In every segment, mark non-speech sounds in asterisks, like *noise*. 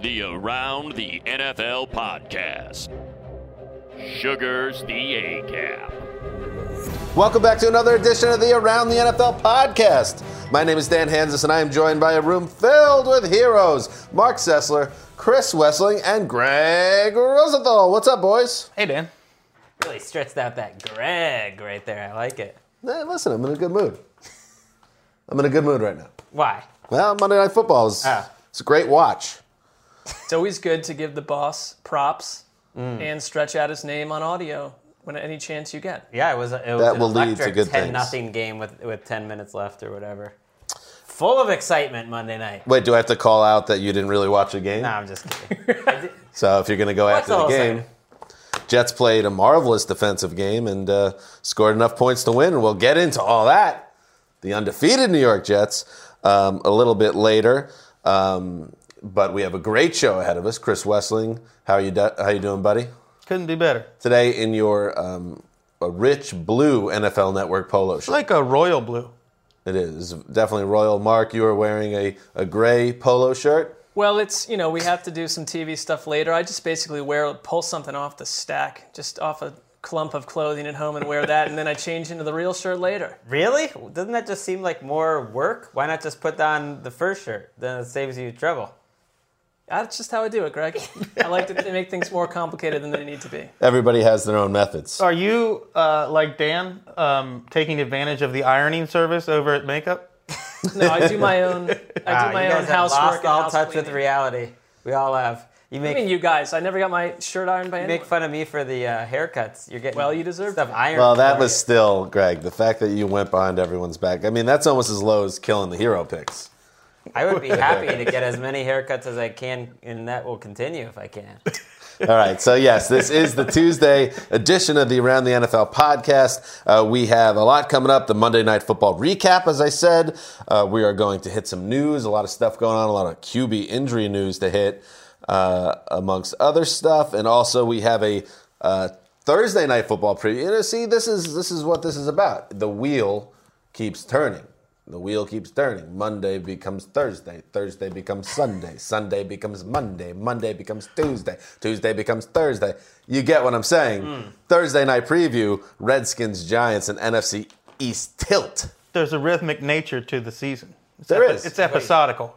The Around the NFL podcast. Sugar's the A cap. Welcome back to another edition of the Around the NFL podcast. My name is Dan Hanzus, and I am joined by a room filled with heroes Mark Sessler, Chris Wesseling, and Greg Rosenthal. What's up, boys? Hey, Dan. Really stretched out that Greg right there. I like it. Hey, listen, I'm in a good mood. I'm in a good mood right now. Why? Well, Monday Night Football is Ah. it's a great watch. It's always good to give the boss props and stretch out his name on audio when any chance you get. Yeah, it was. It was That an will lead to electric good 10 things. nothing game with with 10 minutes left or whatever. Full of excitement Monday night. Wait, do I have to call out that you didn't really watch the game? No, I'm just kidding. *laughs* So if you're going to go What's after the all game, saying? Jets played a marvelous defensive game and uh, scored enough points to win. And we'll get into all that. The undefeated New York Jets um, a little bit later. Um, but we have a great show ahead of us. Chris Wesseling, how are you? Do- how you doing, buddy? Couldn't be better. Today in your um, a rich blue NFL Network polo It's shirt. like a royal blue. It is definitely royal. Mark, you are wearing a, a gray polo shirt. Well, it's, you know, we have to do some TV stuff later. I just basically wear, pull something off the stack, just off a clump of clothing at home and wear that, and then I change into the real shirt later. really? Doesn't that just seem like more work? Why not just put on the first shirt? Then it saves you trouble. That's just how I do it, Greg. I like to make things more complicated than they need to be. Everybody has their own methods. Are you, uh, like Dan, um, taking advantage of the ironing service over at Makeup? *laughs* No, I do my own. I do Wow, my you own guys have housework lost and all house touch cleaning. with reality. We all have. You I make mean, you guys. I never got my shirt ironed by you anyone. make fun of me for the uh, haircuts. You're getting Well, you deserve stuff to. ironed. Well, that was you. still, Greg, the fact that you went behind everyone's back. I mean, that's almost as low as killing the hero picks. I would be *laughs* happy to get as many haircuts as I can, and that will continue if I can. All right, so yes, this is the Tuesday edition of the Around the NFL podcast. Uh, we have a lot coming up. The Monday Night Football recap, as I said. Uh, we are going to hit some news, a lot of stuff going on, a lot of QB injury news to hit, uh, amongst other stuff, and also we have a uh, Thursday Night Football preview. You know, see, this is this is what this is about. The wheel keeps turning. The wheel keeps turning. Monday becomes Thursday. Thursday becomes Sunday. Sunday becomes Monday. Monday becomes Tuesday. Tuesday becomes Thursday. You get what I'm saying. Thursday night preview Redskins, Giants, and NFC East tilt. There's a rhythmic nature to the season. It's There epi- is. It's episodical.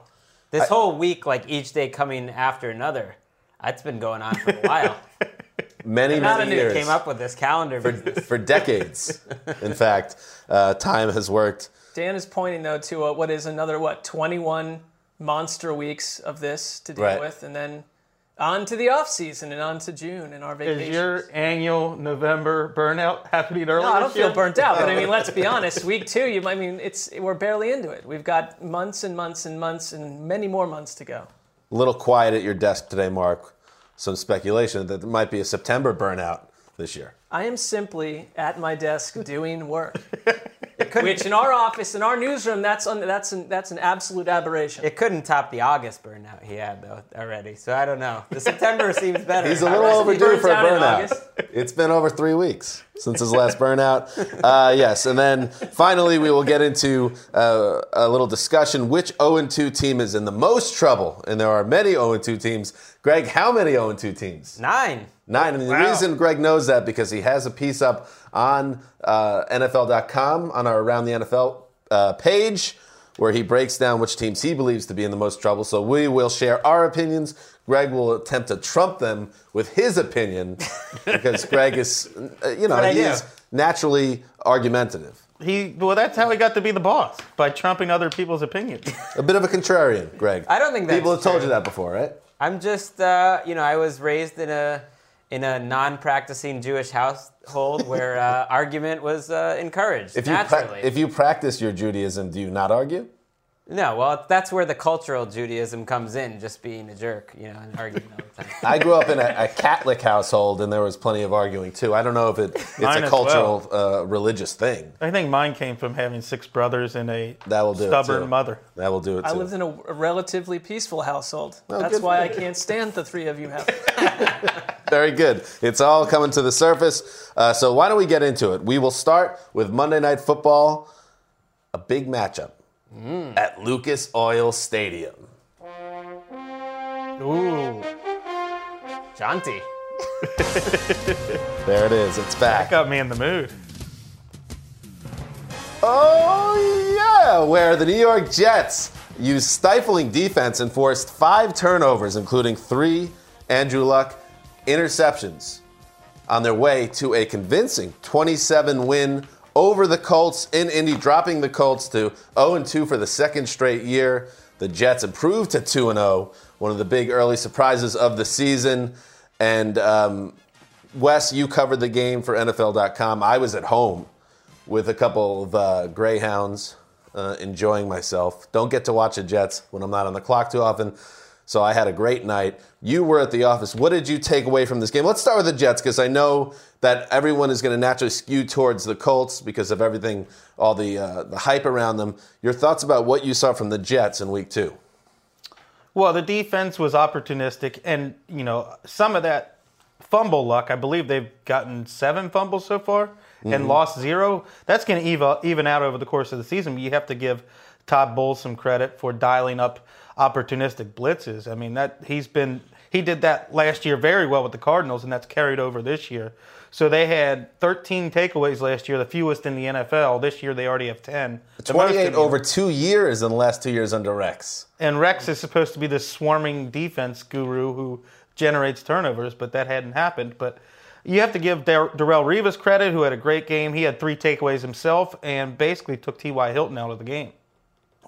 This whole week, like each day coming after another, that's been going on for a while. *laughs* Many, Not many who years. came up with this calendar business. for decades. *laughs* In fact, uh, time has worked. Dan is pointing though to uh, what is another what 21 monster weeks of this to deal Right. with, and then on to the off season and on to June and our vacation. Is your annual November burnout *laughs* happening early? no, I don't this year? feel burnt out, but I mean, let's be *laughs* honest. Week two, you, I mean, it's we're barely into it. We've got months and months and months and many more months to go. A little quiet at your desk today, Mark. Some speculation that there might be a September burnout this year. I am simply at my desk doing work. *laughs* Which in our office, in our newsroom, that's un, that's an, that's an absolute aberration. It couldn't top the August burnout he had though already. So I don't know. The September *laughs* seems better. He's a little overdue for a burnout. It's been over three weeks since his last burnout. *laughs* Uh, yes, and then finally we will get into uh, a little discussion which 0 2 team is in the most trouble, and there are many 0 2 teams. Greg, how many 0 2 teams? Nine. Nine. And the reason Greg knows that because he has a piece up on uh, NFL.com on our Around the NFL uh, page where he breaks down which teams he believes to be in the most trouble. So we will share our opinions. Greg will attempt to trump them with his opinion *laughs* because Greg is, uh, you know, he is naturally argumentative. He well, that's how he got to be the boss by trumping other people's opinions. A bit of a contrarian, Greg. I don't think that's people have told you that before, right? I'm just, uh, you know, I was raised in a in a non-practicing Jewish household where uh, *laughs* argument was uh, encouraged If you pra- naturally. if you practice your Judaism, do you not argue? No, well, that's where the cultural Judaism comes in, just being a jerk, you know, and arguing all the time. *laughs* I grew up in a, a Catholic household, and there was plenty of arguing too. I don't know if it, it's Mine a as cultural, uh, religious thing. I think mine came from having six brothers and a That will do stubborn mother. That will do it I too. lived in a, a relatively peaceful household. good That's why I can't stand the three of you have. *laughs* Very good. It's all coming to the surface. Uh, so why don't we get into it? We will start with Monday Night Football, a big matchup Mm. at Lucas Oil Stadium. Ooh, Jaunty. *laughs* There it is. It's back. got me in the mood. Oh, yeah, where the New York Jets used stifling defense and forced five turnovers, including three Andrew Luck interceptions, on their way to a convincing 27 win over the Colts in Indy, dropping the Colts to 0 2 for the second straight year. The Jets improved to 2 0, one of the big early surprises of the season. And um, Wes, you covered the game for NFL.com. I was at home with a couple of uh, Greyhounds, uh, enjoying myself. Don't get to watch the Jets when I'm not on the clock too often. So I had a great night. You were at the office. What did you take away from this game? Let's start with the Jets because I know that everyone is going to naturally skew towards the Colts because of everything, all the uh, the hype around them. Your thoughts about what you saw from the Jets in Week Two? Well, the defense was opportunistic, and you know some of that fumble luck. I believe they've gotten seven fumbles so far and lost zero. That's going to even even out over the course of the season. You have to give Todd Bowles some credit for dialing up opportunistic blitzes. I mean that he's been he did that last year very well with the Cardinals, and that's carried over this year. So they had 13 takeaways last year, the fewest in the NFL. This year they already have 10. The most in 28 over two years in the last two years under Rex. and Rex is supposed to be this swarming defense guru who generates turnovers, but that hadn't happened. But you have to give Dar- Darrelle Revis credit, who had a great game. He had three takeaways himself and basically took T.Y. Hilton out of the game.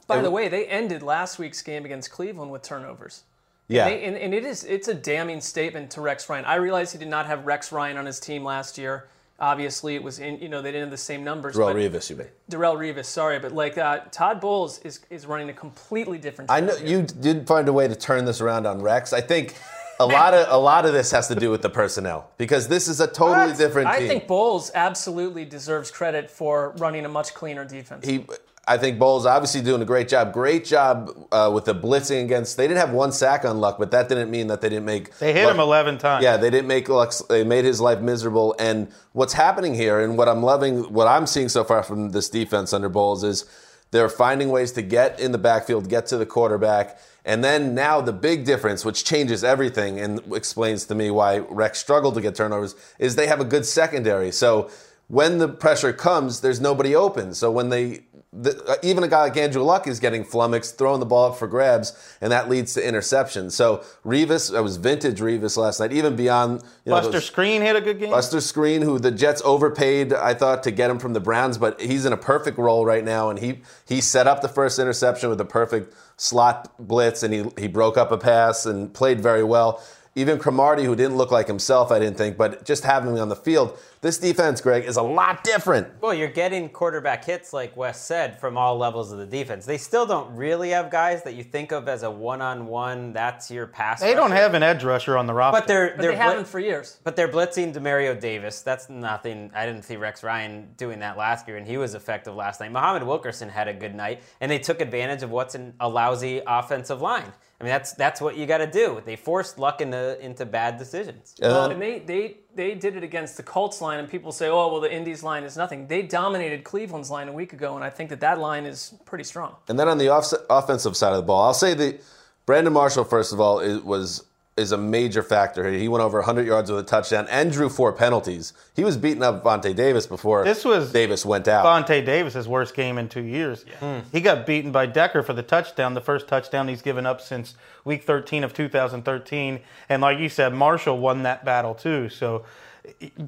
By the way, they ended last week's game against Cleveland with turnovers. Yeah. They, and, and it is it's a damning statement to Rex Ryan. I realize he did not have Rex Ryan on his team last year. Obviously, it was in you know they didn't have the same numbers. Darrelle Revis, you mean? Darrelle Revis, sorry, but like uh, Todd Bowles is is running a completely different. I know you did find a way to turn this around on Rex. I think a lot of a lot of this has to do with the personnel because this is a totally different I think Bowles absolutely deserves credit for running a much cleaner defense. he, I think Bowles obviously doing a great job. Great job uh, with the blitzing against. They didn't have one sack on Luck, but that didn't mean that they didn't make. They hit Luck- him 11 times. Yeah, they didn't make Luck. They made his life miserable. And what's happening here, and what I'm loving, what I'm seeing so far from this defense under Bowles is they're finding ways to get in the backfield, get to the quarterback. And then now the big difference, which changes everything and explains to me why Rex struggled to get turnovers, is they have a good secondary. So when the pressure comes, there's nobody open. So when they the, uh, even a guy like Andrew Luck is getting flummoxed, throwing the ball up for grabs, and that leads to interception. So Revis, I was vintage Revis last night, even beyond you know, Buster those- Screen hit a good game. Buster Skrine, who the Jets overpaid, I thought, to get him from the Browns, but he's in a perfect role right now, and he he set up the first interception with a perfect slot blitz, and he he broke up a pass and played very well. Even Cromartie, who didn't look like himself, I didn't think, but just having him on the field, this defense, Greg, is a lot different. Well, you're getting quarterback hits, like Wes said, from all levels of the defense. They still don't really have guys that you think of as a one-on-one. That's your pass. They don't have an edge rusher on the roster. But they're But they're they blit- haven't for years. But they're blitzing Demario Davis. That's nothing. I didn't see Rex Ryan doing that last year, and he was effective last night. Muhammad Wilkerson had a good night, and they took advantage of what's in a lousy offensive line. I mean, that's that's what you got to do. They forced luck into into bad decisions. Uh, well, and they, they they did it against the Colts line, and people say, "Oh, well, the Indies line is nothing." They dominated Cleveland's line a week ago, and I think that that line is pretty strong. And then on the off- offensive side of the ball, I'll say the Brandon Marshall, first of all, is, was is a major factor here. He went over 100 yards with a touchdown and drew four penalties. He was beating up Vontae Davis before This was Davis went out. Vontae Davis's worst game in two years. Hmm. He got beaten by Decker for the touchdown, the first touchdown he's given up since week 13 of 2013. And like you said, Marshall won that battle too. So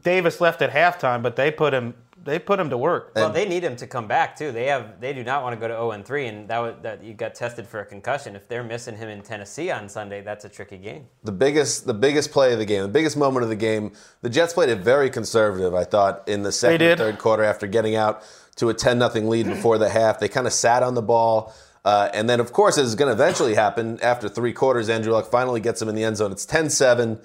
Davis left at halftime, but they put him they put him to work. Well, they need him to come back too. They have they do not want to go to 0 and 3, and that was, that you got tested for a concussion. If they're missing him in Tennessee on Sunday, that's a tricky game. the biggest the biggest play of the game, the biggest moment of the game. The Jets played it very conservative, I thought, in the second and third quarter after getting out to a 10 nothing lead *clears throat* before the half. They kind of sat on the ball. Uh, and then, of course, as is going to eventually happen after three quarters, Andrew Luck finally gets him in the end zone. It's 10 7.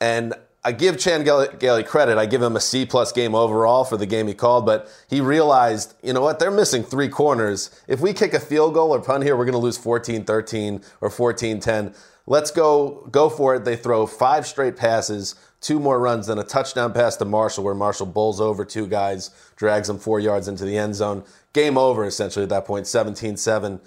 And I give Chan Gailey credit. I give him a C plus game overall for the game he called, but he realized, you know what, they're missing three corners. If we kick a field goal or punt here, we're going to lose 14 13 or 14 10. Let's go go for it. They throw five straight passes, two more runs, then a touchdown pass to Marshall, where Marshall bowls over two guys, drags them four yards into the end zone. Game over, essentially, at that point, 17 7.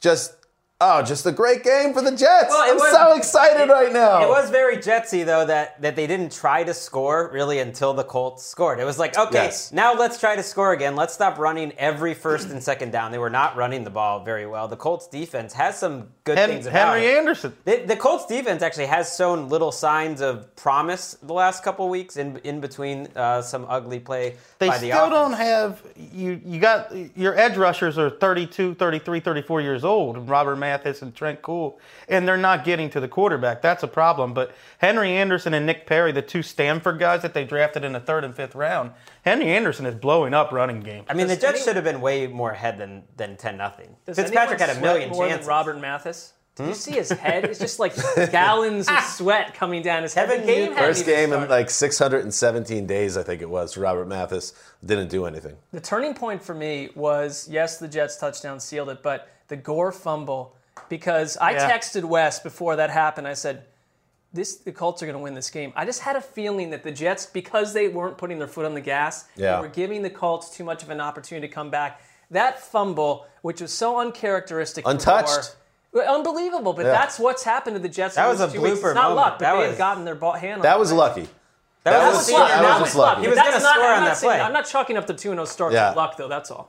Just. Oh, just a great game for the Jets. Well, I'm was- so excited right now. It was very Jetsy though that that they didn't try to score really until the Colts scored. It was like, okay, Yes. now let's try to score again. Let's stop running every first and second down. They were not running the ball very well. The Colts defense has some good Hen- things about Henry it. Anderson. The, the Colts defense actually has shown little signs of promise the last couple weeks in in between uh, some ugly play They by the still offense. don't have you. You got your edge rushers are 32, 33, 34 years old. And Robert Mathis and Trent Cole, and they're not getting to the quarterback. That's a problem. But Henry Anderson and Nick Perry, the two Stanford guys that they drafted in the third and fifth round, Henry Anderson is blowing up running game. I mean, the Jets any- should have been way more ahead than than ten nothing. Fitzpatrick had a million sweat more chances. Than Robert Mathis. Did you hmm? see his head? It's just like *laughs* gallons of ah! sweat coming down his head. Kevin game First even game in like 617 days, I think it was, for Robert Mathis. Didn't do anything. The turning point for me was yes, the Jets touchdown sealed it, but the Gore fumble because I Yeah. texted Wes before that happened. I said, "This the Colts are going to win this game." I just had a feeling that the Jets, because they weren't putting their foot on the gas, Yeah. they were giving the Colts too much of an opportunity to come back. That fumble, which was so uncharacteristic, Untouched. Well, unbelievable. But Yeah. that's what's happened to the Jets. That was a weeks. blooper It's not moment. luck, but That they was- had gotten their ball, hand on That was lucky. That That was was, a luck. that That was lucky. He was gonna not- score I'm on not that play. I'm not chalking up the 2 0 start Yeah. to luck, though. That's all.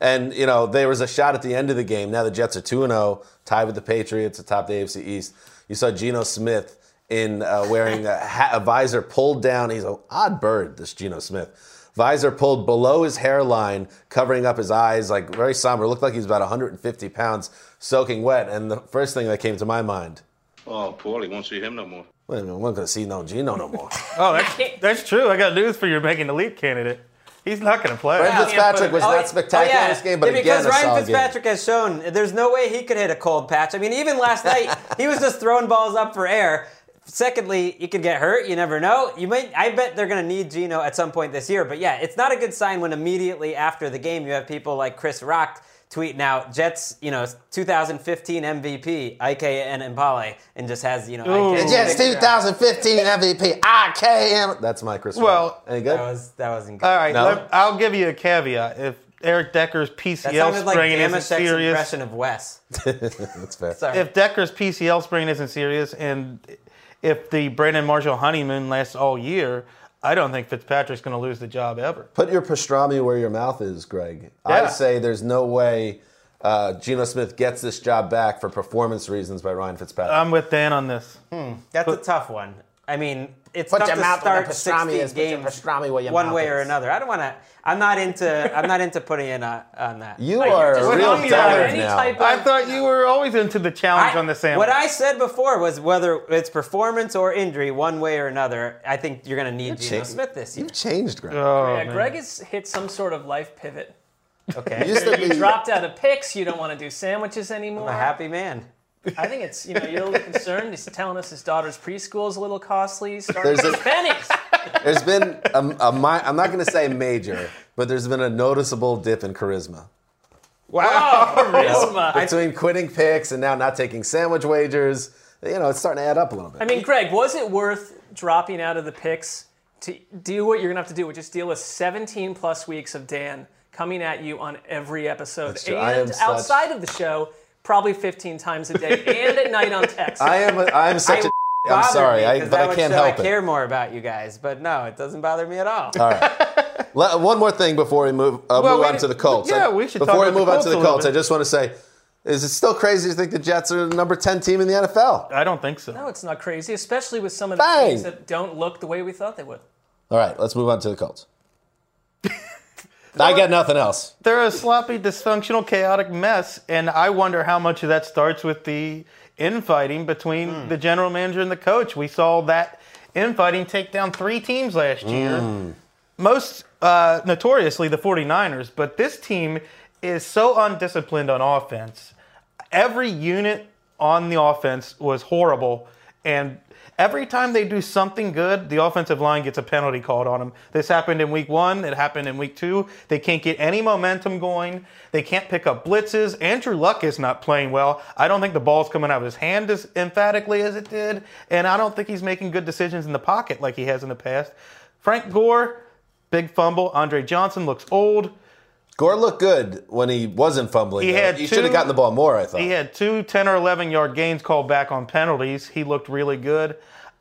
And, you know, there was a shot at the end of the game. Now the Jets are 2 0, tied with the Patriots atop the AFC East. You saw Geno Smith in uh, wearing a, hat, a visor pulled down. He's an odd bird, this Geno Smith. Visor pulled below his hairline, covering up his eyes, like very somber. Looked like he was about 150 pounds, soaking wet. And the first thing that came to my mind, Oh, Paulie won't see him no more. wait a minute, we're not going to see no Geno no more. *laughs* Oh, that's, that's true. I got news for you making the leap candidate. He's not going to play. Ryan Fitzpatrick was Oh, not spectacular Oh, yeah. in this game, but Yeah, again, because a Ryan solid game. Fitzpatrick has shown there's no way he could hit a cold patch. I mean, even last *laughs* night he was just throwing balls up for air. Secondly, you could get hurt. You never know. You might. I bet they're going to need Gino at some point this year. But yeah, it's not a good sign when immediately after the game you have people like Chris Rock tweeting now Jets, you know, 2015 MVP IKN and Impale, and just has you know. Ike The Jets 2015 MVP, IKN. That's my Chris. Well, Rock. any good? That was that wasn't good. All right, No? let- I'll give you a caveat. If Eric Decker's That PCL sounded like sprain isn't Damashek's serious, impression of Wes. *laughs* That's fair. Sorry. if Decker's PCL sprain isn't serious, and if the Brandon Marshall honeymoon lasts all year, I don't think Fitzpatrick's going to lose the job ever. Put your pastrami where your mouth is, Greg. I Yeah. say there's no way uh, Geno Smith gets this job back for performance reasons by Ryan Fitzpatrick. I'm with Dan on this. That's a tough one. I mean, it's Put tough your to mouth where the start pastrami 16 is. Games pastrami your one mouth way or is. another. I don't want to. I'm not into. I'm not into putting in a, on that. You Like, you're a real talking any now. type of- I thought you were always into the challenge I- on the sandwich. What I said before was whether it's performance or injury, one way or another. I think you're going to need Geno cha- Smith this year. You've changed, Greg. oh, Yeah, man. Greg has hit some sort of life pivot. Okay, You used to *laughs* You dropped out of picks. You don't want to do sandwiches anymore. I'm a happy man. I think it's you know you're a little concerned. He's telling us his daughter's preschool is a little costly. There's a- get pennies. There's been a, a mi- I'm not going to say major, but there's been a noticeable dip in charisma wow. Charisma. between quitting picks and now not taking sandwich wagers. You know, it's starting to add up a little bit. I mean, Greg, was it worth dropping out of the picks to do what you're gonna have to do, which is deal with 17 plus weeks of Dan coming at you on every episode, That's true. I am and such- outside of the show, probably 15 times a day, *laughs* and at night on text. I am. A, I am such a. I'm sorry, me, I, 'cause but I can't help I it. I care more about you guys, but no, it doesn't bother me at all. All right. *laughs* Le- One more thing before we move uh, Well, move we- on to the Colts. yeah, I- we should Before talk we about the move on to the Colts, I just want to say, is it still crazy to think the Jets are the number ten team in the NFL? I don't think so. no, it's not crazy, especially with some of the Bang. teams that don't look the way we thought they would. All right, let's move on to the Colts. I got nothing else. They're a sloppy, dysfunctional, chaotic mess, and I wonder how much of that starts with the infighting between Hmm. the general manager and the coach. We saw that infighting take down three teams last year, Hmm. most uh, notoriously the 49ers, but this team is so undisciplined on offense. Every unit on the offense was horrible, and every time they do something good, the offensive line gets a penalty called on them. This happened in week one, it happened in week two. They can't get any momentum going, they can't pick up blitzes. Andrew Luck is not playing well. I don't think the ball's coming out of his hand as emphatically as it did, and I don't think he's making good decisions in the pocket like he has in the past. Frank Gore, big fumble. Andre Johnson looks old. Gore looked good when he wasn't fumbling. He though. had he should have gotten the ball more. I thought. He had two 10 or 11 yard gains called back on penalties. He looked really good.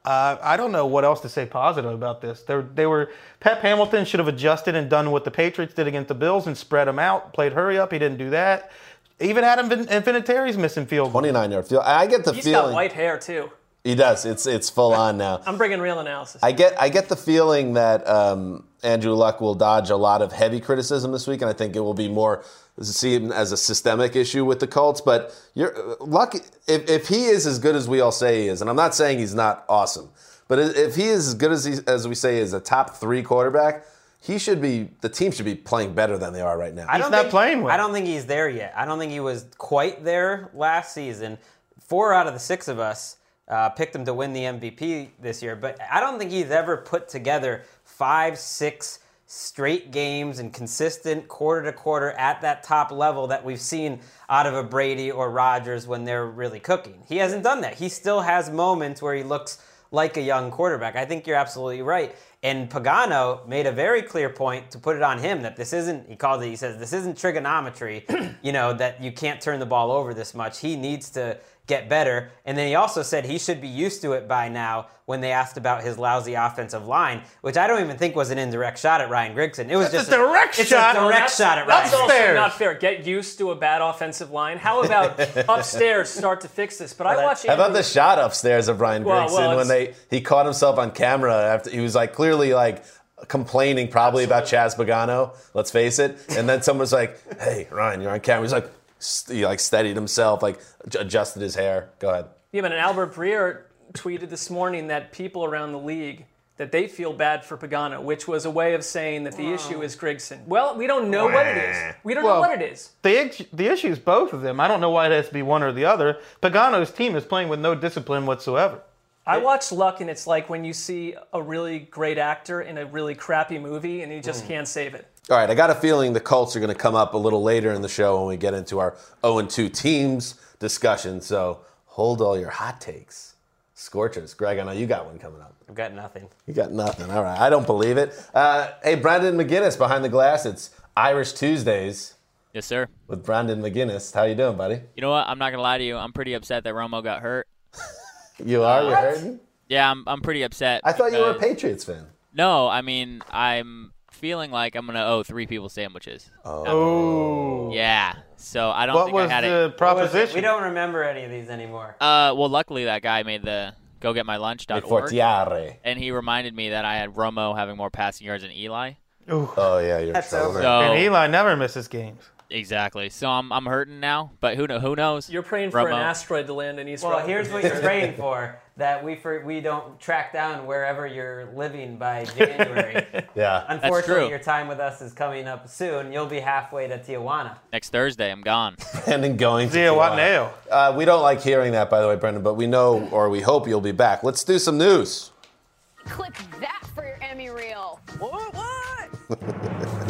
Uh, I don't know what else to say positive about this. They were, they were Pep Hamilton should have adjusted and done what the Patriots did against the Bills and spread them out. Played hurry up. He didn't do that. Even Adam Vin- Vinatieri's missing field. 29 yard field. I get the He's feeling He's got white hair too. he does. It's it's full on now. I'm bringing real analysis. I get I get the feeling that um, Andrew Luck will dodge a lot of heavy criticism this week, and I think it will be more seen as a systemic issue with the Colts. But you're, Luck, if, if he is as good as we all say he is, and I'm not saying he's not awesome, but if he is as good as he, as we say is a top three quarterback, he should be. The team should be playing better than they are right now. I don't not think, playing well. I don't think he's there yet. I don't think he was quite there last season. Four out of the six of us uh, picked him to win the MVP this year, but I don't think he's ever put together five, six straight games and consistent quarter to quarter at that top level that we've seen out of a Brady or Rodgers when they're really cooking. He hasn't done that. He still has moments where he looks like a young quarterback. I think you're absolutely right. And Pagano made a very clear point to put it on him that this isn't, he called it, he says, this isn't trigonometry, *clears throat* you know, that you can't turn the ball over this much. He needs to get better. And then he also said he should be used to it by now when they asked about his lousy offensive line, which I don't even think was an indirect shot at Ryan Grigson. It was That's just a direct it's shot. a direct that's, shot at Ryan. That's also Upstairs. not fair. Get used to a bad offensive line. How about *laughs* upstairs start to fix this? But I watch. How about the shot upstairs of Ryan Well, Grigson well, when they he caught himself on camera after he was like clearly like complaining probably about Chaz Pagano. Let's face it. And then someone was like, "Hey, Ryan, you're on camera." He's like, st- he like steadied himself, like adjusted his hair. Go ahead. Yeah, but Albert Breer tweeted this morning that people around the league that they feel bad for Pagano, which was a way of saying that the issue is Grigson. Well, we don't know what it is. We don't know what it is. The, the issue is both of them. I don't know why it has to be one or the other. Pagano's team is playing with no discipline whatsoever. I watch Luck, and it's like when you see a really great actor in a really crappy movie, and he just mm. can't save it. All right, I got a feeling the Colts are going to come up a little later in the show when we get into our 0 2 teams discussion. So hold all your hot takes. Scorchers. Greg, I know you got one coming up. I've got nothing. You got nothing. All right. I don't believe it. Uh, hey, Brandon McGinnis behind the glass. It's Irish Tuesdays Yes, sir. with Brandon McGinnis. How you doing, buddy? You know what? I'm not gonna lie to you. I'm pretty upset that Romo got hurt. *laughs* You are? You're hurting? Yeah, I'm. I'm pretty upset. I thought you were a Patriots fan. No, I mean I'm feeling like I'm gonna owe three people sandwiches. Oh. Yeah. So I don't What think was I had the it. proposition? We don't remember any of these anymore. Uh, well, luckily that guy made the go get my lunch.org. Fortiare. And he reminded me that I had Romo having more passing yards than Eli. Oh yeah, you're That's trouble over. there. So And Eli never misses games. Exactly. So I'm I'm hurting now, but who know, who knows? You're praying for an asteroid to land in East Well, Rutherford. here's what you're *laughs* praying for: that we for, we don't track down wherever you're living by January. *laughs* Yeah. Unfortunately, true. your time with us is coming up soon. You'll be halfway to Tijuana. Next Thursday, I'm gone. *laughs* and then going to Zia Tijuana. Watneo. Uh, we don't like hearing that, by the way, Brendan, but we know or we hope you'll be back. Let's do some news. Clip that for your Emmy reel. What? What?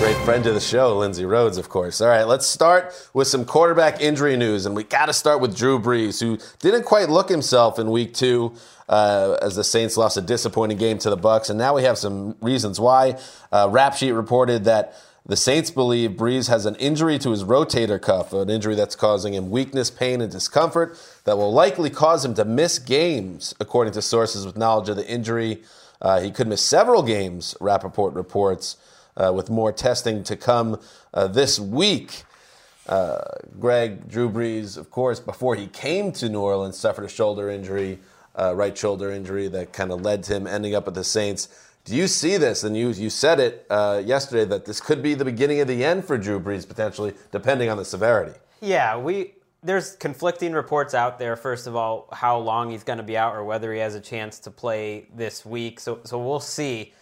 Great friend of the show, Lindsay Rhodes, of course. All right, let's start with some quarterback injury news, and we got to start with Drew Brees, who didn't quite look himself in Week Two uh, as the Saints lost a disappointing game to the Bucks, and now we have some reasons why. Uh, Rap Sheet reported that the Saints believe Brees has an injury to his rotator cuff, an injury that's causing him weakness, pain, and discomfort that will likely cause him to miss games, according to sources with knowledge of the injury. Uh, he could miss several games, Rappaport reports, uh, with more testing to come uh, this week. Uh, Greg, Drew Brees, of course, before he came to New Orleans, suffered a shoulder injury, uh, right shoulder injury that kind of led to him ending up with the Saints. Do you see this? And you you said it uh, yesterday that this could be the beginning of the end for Drew Brees potentially, depending on the severity. Yeah, we there's conflicting reports out there. First of all, how long he's going to be out, or whether he has a chance to play this week. So so we'll see.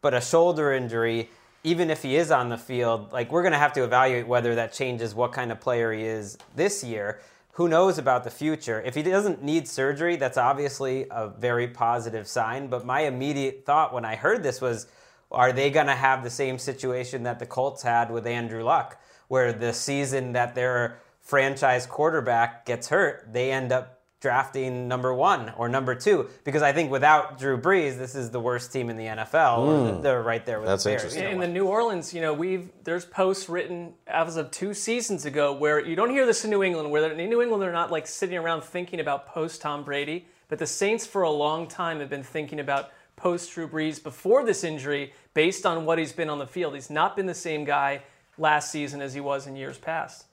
But a shoulder injury, even if he is on the field, like we're going to have to evaluate whether that changes what kind of player he is this year. Who knows about the future? If he doesn't need surgery, that's obviously a very positive sign. But my immediate thought when I heard this was, are they going to have the same situation that the Colts had with Andrew Luck, where the season that their franchise quarterback gets hurt, they end up drafting number one or number two? Because I think without Drew Brees, this is the worst team in the NFL. Mm. They're right there with That's the Bears. interesting. you in the New Orleans, you know, we've there's posts written as of two seasons ago where you don't hear this in New England, where in New England they're not like sitting around thinking about post Tom Brady, but the Saints for a long time have been thinking about post Drew Brees before this injury, based on what he's been on the field. He's not been the same guy last season as he was in years past.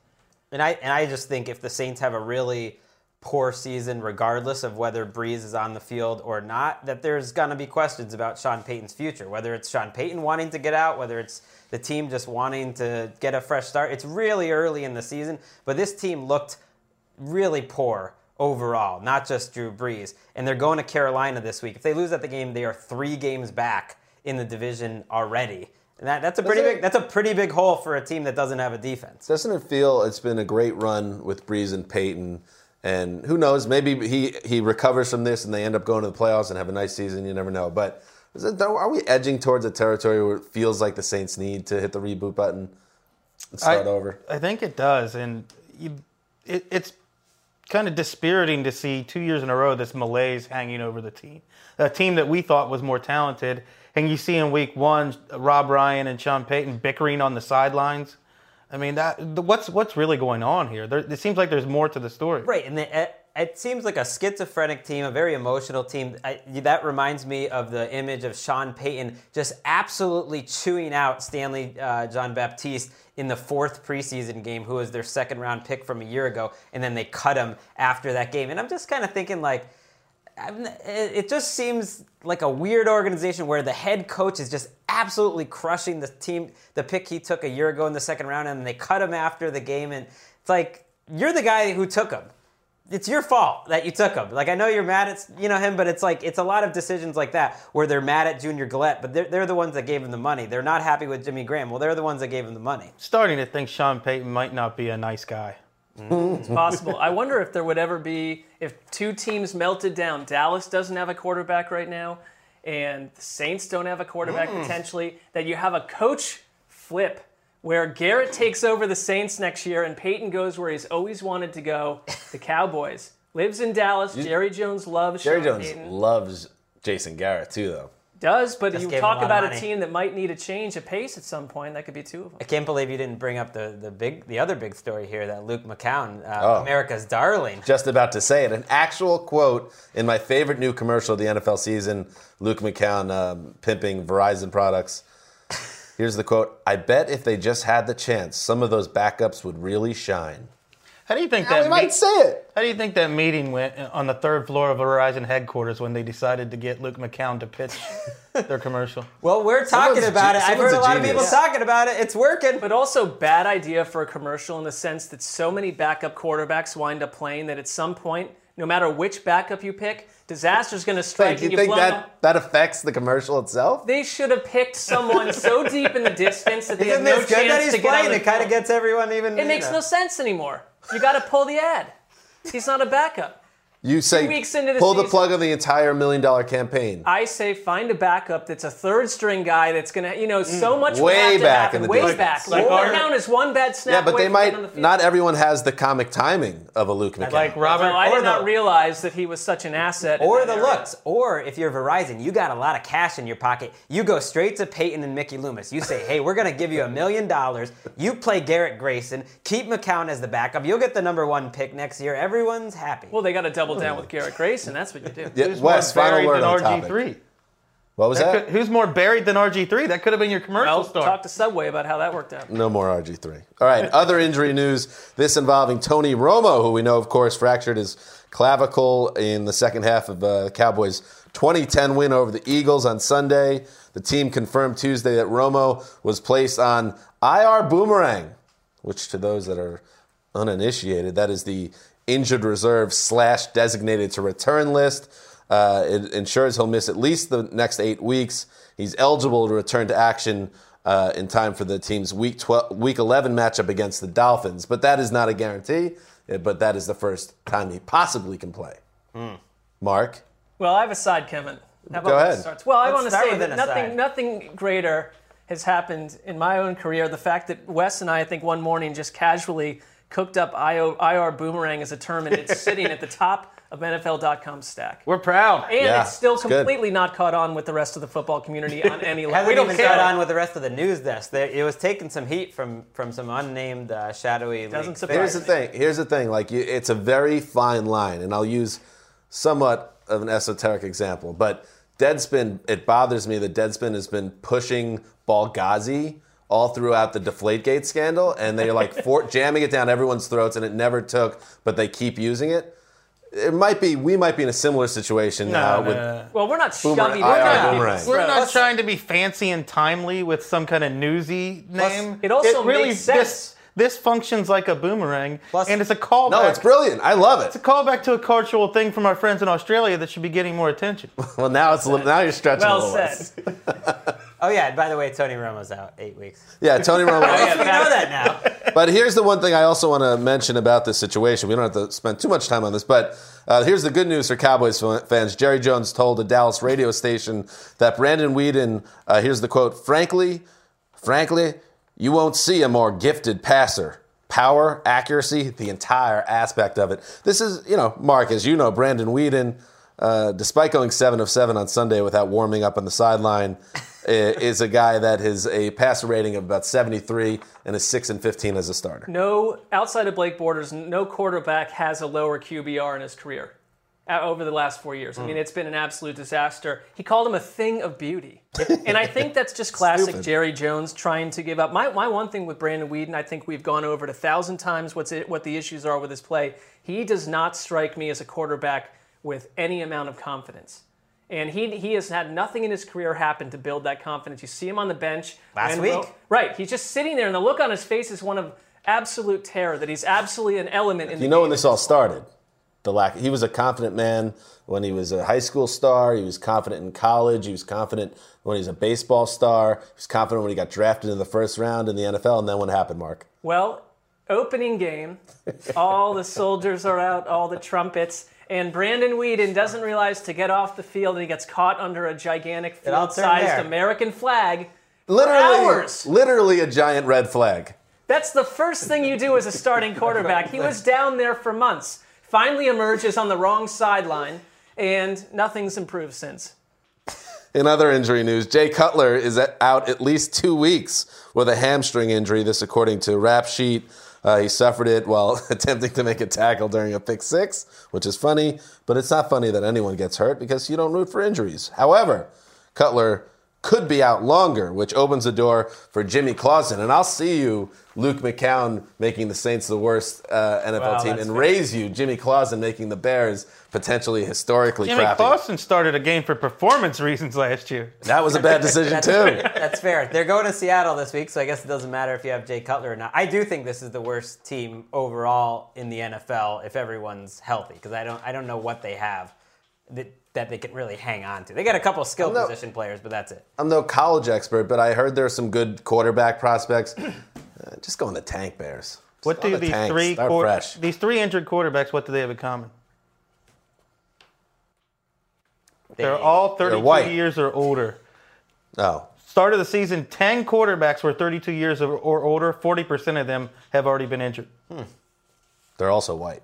And I and I just think if the Saints have a really poor season, regardless of whether Brees is on the field or not, that there's going to be questions about Sean Payton's future. Whether it's Sean Payton wanting to get out, whether it's the team just wanting to get a fresh start. It's really early in the season, but this team looked really poor overall, not just Drew Brees. And they're going to Carolina this week. If they lose at the game, they are three games back in the division already. And that, that's a pretty Doesn't big that's a pretty big hole for a team that doesn't have a defense. Doesn't it feel it's been a great run with Brees and Payton? And who knows? Maybe he he recovers from this and they end up going to the playoffs and have a nice season. You never know. But is it, are we edging towards a territory where it feels like the Saints need to hit the reboot button and start I, over? I think it does, and you, it, it's kind of dispiriting to see two years in a row this malaise hanging over the team. A team that we thought was more talented, and you see in week one Rob Ryan and Sean Payton bickering on the sidelines. I mean, that the- what's what's really going on here? There, it seems like there's more to the story. Right, and the, it, it seems like a schizophrenic team, a very emotional team. I, that reminds me of the image of Sean Payton just absolutely chewing out Stanley uh, Jean-Baptiste in the fourth preseason game, who was their second round pick from a year ago, and then they cut him after that game. And I'm just kind of thinking like. It just seems like a weird organization where the head coach is just absolutely crushing the team, the pick he took a year ago in the second round, and they cut him after the game. And it's like, you're the guy who took him. It's your fault that you took him. Like, I know you're mad at you know him, but it's like, it's a lot of decisions like that where they're mad at Junior Galette, but they're, they're the ones that gave him the money. They're not happy with Jimmy Graham. Well, they're the ones that gave him the money. Starting to think Sean Payton might not be a nice guy. It's possible. I wonder if there would ever be if two teams melted down. Dallas doesn't have a quarterback right now, and the Saints don't have a quarterback Mm. potentially. That you have a coach flip where Garrett takes over the Saints next year, and Payton goes where he's always wanted to go, the Cowboys. Lives in Dallas. Jerry Jones loves Jerry Sean Jones Payton. loves Jason Garrett too, though. Does, but Just you gave him talk a lot about a money. team that might need a change of pace at some point. That could be two of them. I can't believe you didn't bring up the, the big the other big story here that Luke McCown, uh, Oh. America's darling. Just about to say it. An actual quote in my favorite new commercial of the NFL season, Luke McCown um, pimping Verizon products. Here's the quote I bet if they just had the chance, some of those backups would really shine. How do you think Now that we might meet- say it. How do you think that meeting went on the third floor of Verizon headquarters when they decided to get Luke McCown to pitch *laughs* their commercial? Well, we're talking Someone's about ge- it. I've heard a a lot of people genius. talking about it. It's working. But also bad idea for a commercial in the sense that so many backup quarterbacks wind up playing that at some point, no matter which backup you pick, disaster's going to strike. Wait, do you you've think blown that that affects the commercial itself? They should have picked someone so deep in the distance that they Isn't have no this good that chance he's to get on playing? the It kind of gets everyone even. It makes know. no sense anymore. You got to pull the ad. He's not a backup. You say weeks into the pull the plug on the entire million dollar campaign. I say find a backup that's a third string guy that's gonna, you know, so mm. much Way have to back happen, in the way distance. back. Like Like our- count is one bad snap. Yeah, but away they from getting the might. Not everyone has the comic timing of a Luke McCown. Like Robert, Well, I Or did not realize that he was such an asset. Or the area. looks. Or if you're Verizon, you got a lot of cash in your pocket. You go straight to Payton and Mickey Loomis. You say, hey, we're going to give you a million dollars. You play Garrett Grayson. Keep McCown as the backup. You'll get the number one pick next year. Everyone's happy. Well, they got to double down with Garrett Grayson. That's what you do. yeah, who's more final buried word than on RG3? topic. What was That that? could- who's more buried than RG3? That could have been your commercial Well, star. talk to Subway about how that worked out. No more RG3. All right, other injury news. This involving Tony Romo, who we know, of course, fractured his clavicle in the second half of uh, the Cowboys' 2010 win over the Eagles on Sunday. The team confirmed Tuesday that Romo was placed on IR Boomerang, which to those that are uninitiated, that is the injured reserve slash designated to return list. Uh, it ensures he'll miss at least the next eight weeks. He's eligible to return to action uh, in time for the team's week 12, week 11 matchup against the Dolphins. But that is not a guarantee. uh, But that is the first time he possibly can play. Mark, Well, I have a side comment. How about Go ahead. starts? Well, I Let's want to say that nothing, nothing greater has happened in my own career. The fact that Wes and I, I think one morning just casually cooked up IO, IR boomerang as a term, and it's sitting at the *laughs* top of NFL.com stack. We're proud. And Yeah, it's still it's good. completely not caught on with the rest of the football community on any level. Hasn't We don't even care. got on with the rest of the news desk. There, it was taking some heat from from some unnamed uh, shadowy. Doesn't leaks. surprise here's the thing. Here's the thing. Like, you, it's a very fine line, and I'll use somewhat of an esoteric example. But Deadspin, it bothers me that Deadspin has been pushing Ballghazi all throughout the Deflategate scandal, and they're like *laughs* for, jamming it down everyone's throats, and it never took, but they keep using it. It might be. We might be in a similar situation now. no, with, no, no. Well, we're not Boomerang- shoving IR it boomerang. We're not Let's- trying to be fancy and timely with some kind of newsy name. it also really makes sense. This, this functions like a boomerang, Plus- and it's a callback. No, it's brilliant. I love it. It's a it. callback to a cultural thing from our friends in Australia that should be getting more attention. *laughs* Well, now it's a little, now you're stretching a Well little. said. *laughs* Oh yeah. and By the way, Tony Romo's out eight weeks. Yeah, Tony Romo. *laughs* we know that now. But here's the one thing I also want to mention about this situation. We don't have to spend too much time on this, but uh, here's the good news for Cowboys fans. Jerry Jones told a Dallas radio station that Brandon Weeden, uh, here's the quote, frankly, frankly, you won't see a more gifted passer. Power, accuracy, the entire aspect of it. This is, you know, Mark, as you know, Brandon Weeden, uh, despite going seven of seven on Sunday without warming up on the sideline, *laughs* is a guy that has a passer rating of about 73 and is 6 and 15 as a starter. No, outside of Blake Bortles, no quarterback has a lower QBR in his career uh, over the last four years. Hmm. I mean, it's been an absolute disaster. He called him a thing of beauty. *laughs* and I think that's just classic Stupid. Jerry Jones trying to give up. My, my one thing with Brandon Weeden, I think we've gone over it a thousand times what's it, what the issues are with his play. He does not strike me as a quarterback with any amount of confidence. And he, he has had nothing in his career happen to build that confidence. You see him on the bench. Last week. Right. He's just sitting there, and the look on his face is one of absolute terror that he's absolutely an element in the You know when this all started? The lack. He was a confident man when he was a high school star. He was confident in college. He was confident when he was a baseball star. He was confident when he got drafted in the first round in the NFL. And then what happened, Mark? Well, opening game, all the soldiers are out, all the trumpets, and Brandon Weeden doesn't realize to get off the field, and he gets caught under a gigantic field-sized. American flag. Literally, hours. literally a giant red flag. That's the first thing you do as a starting *laughs* quarterback. He was down there for months. Finally emerges on the wrong sideline, and nothing's improved since. In other injury news, Jay Cutler is out at least two weeks with a hamstring injury. This, according to Rap Sheet. Uh, he suffered it while *laughs* attempting to make a tackle during a pick six, which is funny, but it's not funny that anyone gets hurt because you don't root for injuries. However, Cutler could be out longer, which opens the door for Jimmy Clausen. And I'll see you, Luke McCown, making the Saints the worst uh, NFL Wow, team, and fair. raise you, Jimmy Clausen, making the Bears potentially historically Jimmy crappy. Clausen started a game for performance reasons last year. That was a bad decision That's too. fair. That's fair. They're going to Seattle this week, so I guess it doesn't matter if you have Jay Cutler or not. I do think this is the worst team overall in the NFL if everyone's healthy, because I don't I don't know what they have that, that they can really hang on to. They got a couple skill no. position players, but that's it. I'm no college expert, but I heard there are some good quarterback prospects. *clears throat* Uh, just go in the tank, Bears. Just What do the these tank. three Start fresh? these three injured quarterbacks? What do they have in common? They're all 32 years or older. Oh, Start of the season, 10 quarterbacks were 32 years or, or older. 40% of them have already been injured. they're also white.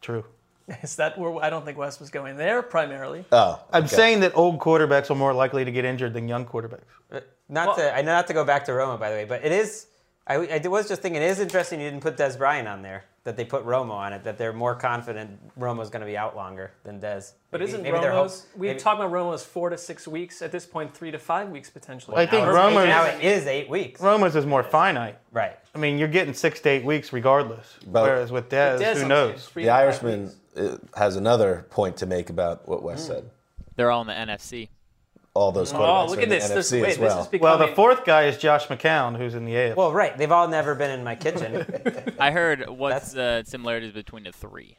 True. *laughs* Is that where I don't think Wes was going there primarily? Oh, I'm saying that old quarterbacks are more likely to get injured than young quarterbacks. Uh, Not to I know not to go back to Romo, by the way, but it is. I, I was just thinking it is interesting you didn't put Dez Bryant on there. That they put Romo on it. That they're more confident Romo's going to be out longer than Dez. But Maybe- isn't maybe they're Romo's? hope- We maybe- talked about Romo's four to six weeks. At this point, three to five weeks potentially. I think now it's- Romo's- now it is eight weeks. Romo's is more finite. Right. I mean, you're getting six to eight weeks regardless. But- Whereas with Des, Dez, who knows? saying The Irishman weeks. Has another point to make about what Wes Hmm. said. They're all in the NFC. All those quarterbacks Oh, look in at the this. this NFC wait, as well. this is becoming. Well, the fourth guy is Josh McCown, who's in the AFC. Well, right. They've all never been in my kitchen. *laughs* I heard *laughs* what's the similarities between the three.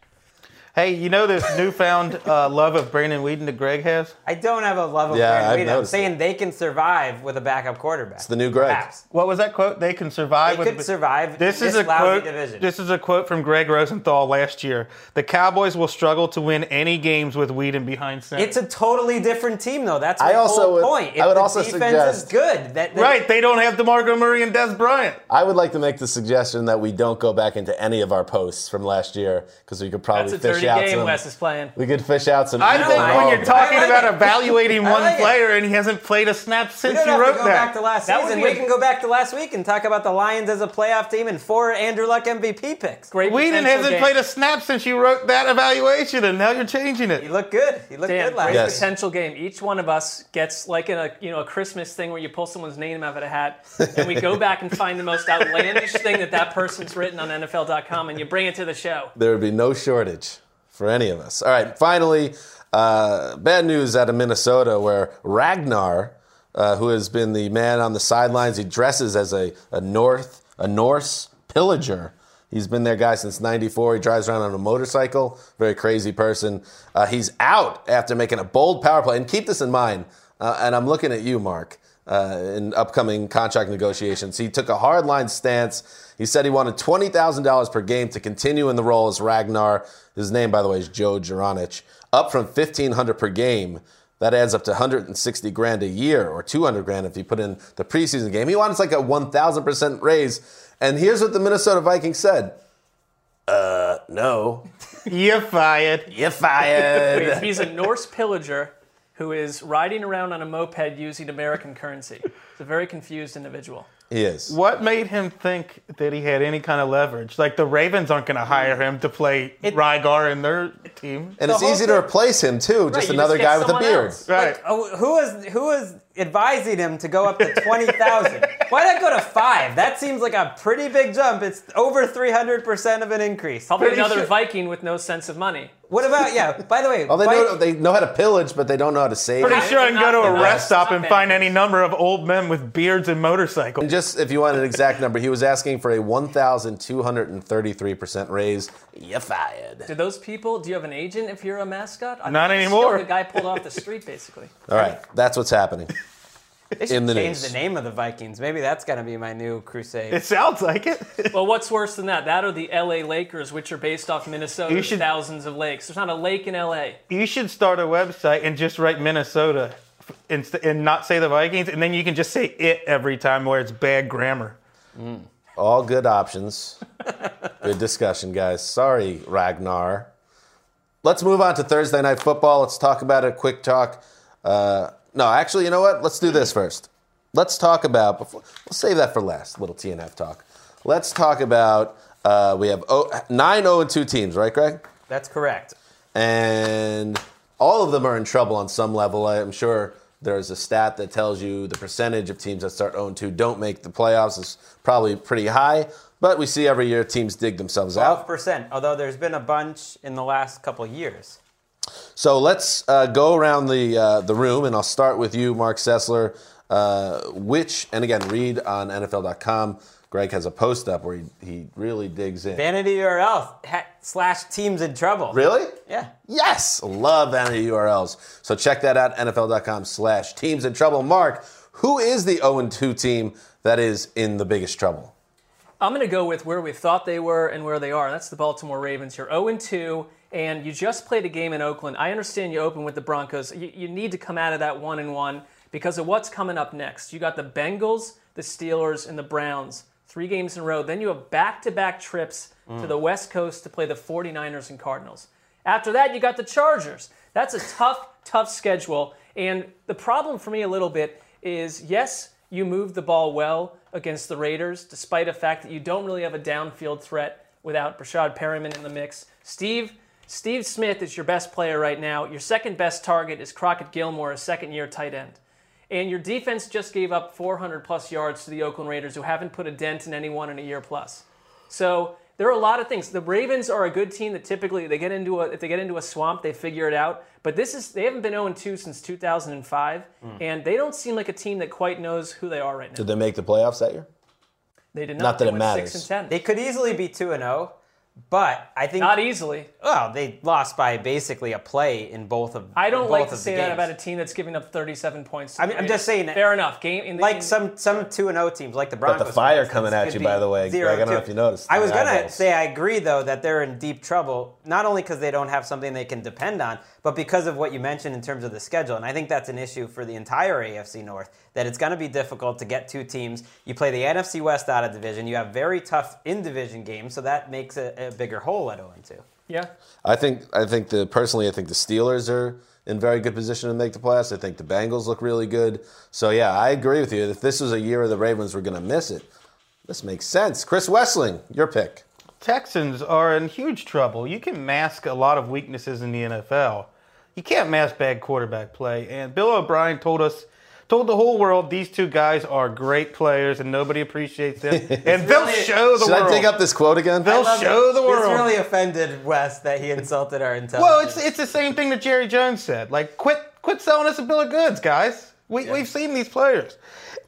Hey, you know this newfound uh, love of Brandon Weeden that Greg has? I don't have a love of Yeah, Brandon I've Weeden. I'm noticed saying they can survive with a backup quarterback. It's the new Greg. Perhaps. What was that quote? They can survive. They with could survive This, this is a lousy quote. division. This is a quote from Greg Rosenthal last year. The Cowboys will struggle to win any games with Weeden behind center. It's a totally different team, though. That's I also whole would- point. I would the also defense is suggest- good. That, that- right. They don't have DeMarco Murray and Dez Bryant. I would like to make the suggestion that we don't go back into any of our posts from last year because we could probably That's a fish dirty out game some. Wes is playing. We could fish out some. I think when you're talking like about it. evaluating *laughs* one like it. player and he hasn't played a snap since you wrote that. back to last That season. We a- can go back to last week and talk about the Lions as a playoff team and four Andrew Luck MVP picks. Great. Weeden hasn't game. played a snap since you wrote that evaluation, and now you're changing it. He it. looked good. He looked Dan, good last great Yes. potential game. Each one of us gets like in a you know a Christmas thing where you pull someone's name out of a hat, and we go back and find the most *laughs* outlandish thing that that person's written on NFL.com, and you bring it to the show. there would be no shortage for any of us. All right, finally, uh, bad news out of Minnesota where Ragnar, uh, who has been the man on the sidelines, he dresses as a, a North, a Norse pillager. He's been their guy since '94. He drives around on a motorcycle. Very crazy person. Uh, he's out after making a bold power play. And keep this in mind. Uh, and I'm looking at you, Mark, uh, in upcoming contract negotiations. He took a hardline stance. He said he wanted $20,000 per game to continue in the role as Ragnar. His name, by the way, is Joe Juranitch. Up from 1500 per game. That adds up to 160 grand a year or 200 grand if you put in the preseason game. He wants like a 1000% raise. And here's what the Minnesota Vikings said. Uh, no. *laughs* You're fired. You're fired. Wait, he's a Norse pillager who is riding around on a moped using American currency. He's a very confused individual. He is. What made him think that he had any kind of leverage? Like the Ravens aren't going to hire him to play Rygar in their team. And it's whole easy to replace him too. Right, Just you another just guy with a beard. else. Right. Oh, who was who was advising him to go up to *laughs* twenty thousand? Why not go to five? That seems like a pretty big jump. It's over three hundred percent of an increase. Probably Pretty another sure- Viking with no sense of money. What about yeah? By the way, Oh, they Vi- know they know how to pillage, but they don't know how to save. Pretty sure I can go to a rest stop and find any number of old men with beards and motorcycles. And just if you want an exact number, he was asking for a 1,233% raise. You're fired. Do those people? Do you have an agent if you're a mascot? I Not think anymore. still The guy pulled off the street, basically. *laughs* All right, that's what's happening. they should in the change news. the name of the Vikings. Maybe that's gonna be my new crusade. It sounds like it. *laughs* Well, what's worse than that? That or the LA Lakers, which are based off Minnesota. You should- thousands of lakes. There's not a lake in LA. you should start a website and just write Minnesota and, and not say the Vikings, and then you can just say it every time where it's bad grammar. All good options. *laughs* Good discussion, guys. Sorry, Ragnar. Let's move on to Thursday night football. Let's talk about it. Quick talk. Uh, no, actually, you know what? Let's do this first. Let's talk about. Before, we'll save that for last. Little TNF talk. Let's talk about. Uh, we have oh, nine 0 and two teams, right, Greg? That's correct. and all of them are in trouble on some level. I'm sure There's a stat that tells you the percentage of teams that start 0 2 don't make the playoffs is probably pretty high. But we see every year teams dig themselves out. 12%, although there's been a bunch in the last couple years. So let's uh, go around the uh, the room, and I'll start with you, Mark Sessler. Uh, which, and again, read on NFL.com. Greg has a post up where he, he really digs in. Vanity URL ha- slash teams in trouble. Really? Yeah. Yes, love vanity URLs. So check that out, NFL.com slash teams in trouble. Mark, who is the 0-2 team that is in the biggest trouble? I'm going to go with where we thought they were and where they are. That's the Baltimore Ravens. You're 0 2, and you just played a game in Oakland. I understand you open with the Broncos. You, you need to come out of that 1 and 1 because of what's coming up next. You got the Bengals, the Steelers, and the Browns. Three games in a row. Then you have back to back trips to the West Coast to play the 49ers and Cardinals. After that, you got the Chargers. That's a tough, tough schedule. And the problem for me a little bit is yes, you moved the ball well against the Raiders, despite the fact that you don't really have a downfield threat without Breshad Perriman in the mix. Steve, Steve Smith is your best player right now. Your second best target is Crockett Gillmore, a second year tight end. And your defense just gave up 400 plus yards to the Oakland Raiders, who haven't put a dent in anyone in a year plus. So there are a lot of things. The Ravens are a good team that typically they get into a if they get into a swamp, they figure it out. But this is they haven't been 0 2 since 2005, hmm. and they don't seem like a team that quite knows who they are right now. Did they make the playoffs that year? They did not. Not that They it went matters. Six and ten. They could easily be 2 and 0, but I think. Not easily. Well, they lost by basically a play in both of I don't both like to say that games. about a team that's giving up 37 points. to I mean, I'm just saying. Fair enough. Game in the like game- some some two and zero teams, like the Broncos. the fire for coming at you, by the way. zero Greg, I don't know if you noticed I was gonna eyeballs. say I agree though that they're in deep trouble, not only because they don't have something they can depend on, but because of what you mentioned in terms of the schedule. And I think that's an issue for the entire AFC North. That it's going to be difficult to get two teams. You play the NFC West out of division. You have very tough in division games, so that makes a, a bigger hole at 0 2. yeah. I think I think the personally I think the Steelers are in very good position to make the playoffs. I think the Bengals look really good. So yeah, I agree with you. If this was a year where the Ravens were going to miss it, this makes sense. Chris Wesseling, your pick. Texans are in huge trouble. You can mask a lot of weaknesses in the NFL. You can't mask bad quarterback play. And Bill O'Brien told us, told the whole world, these two guys are great players and nobody appreciates them. *laughs* And they'll really- show the Should world. I dig up this quote again? They'll show the world. It's really offended Wes that he insulted our intelligence. Well, it's it's the same thing that Jerry Jones said. Like, quit quit selling us a bill of goods, guys. We we've seen these players.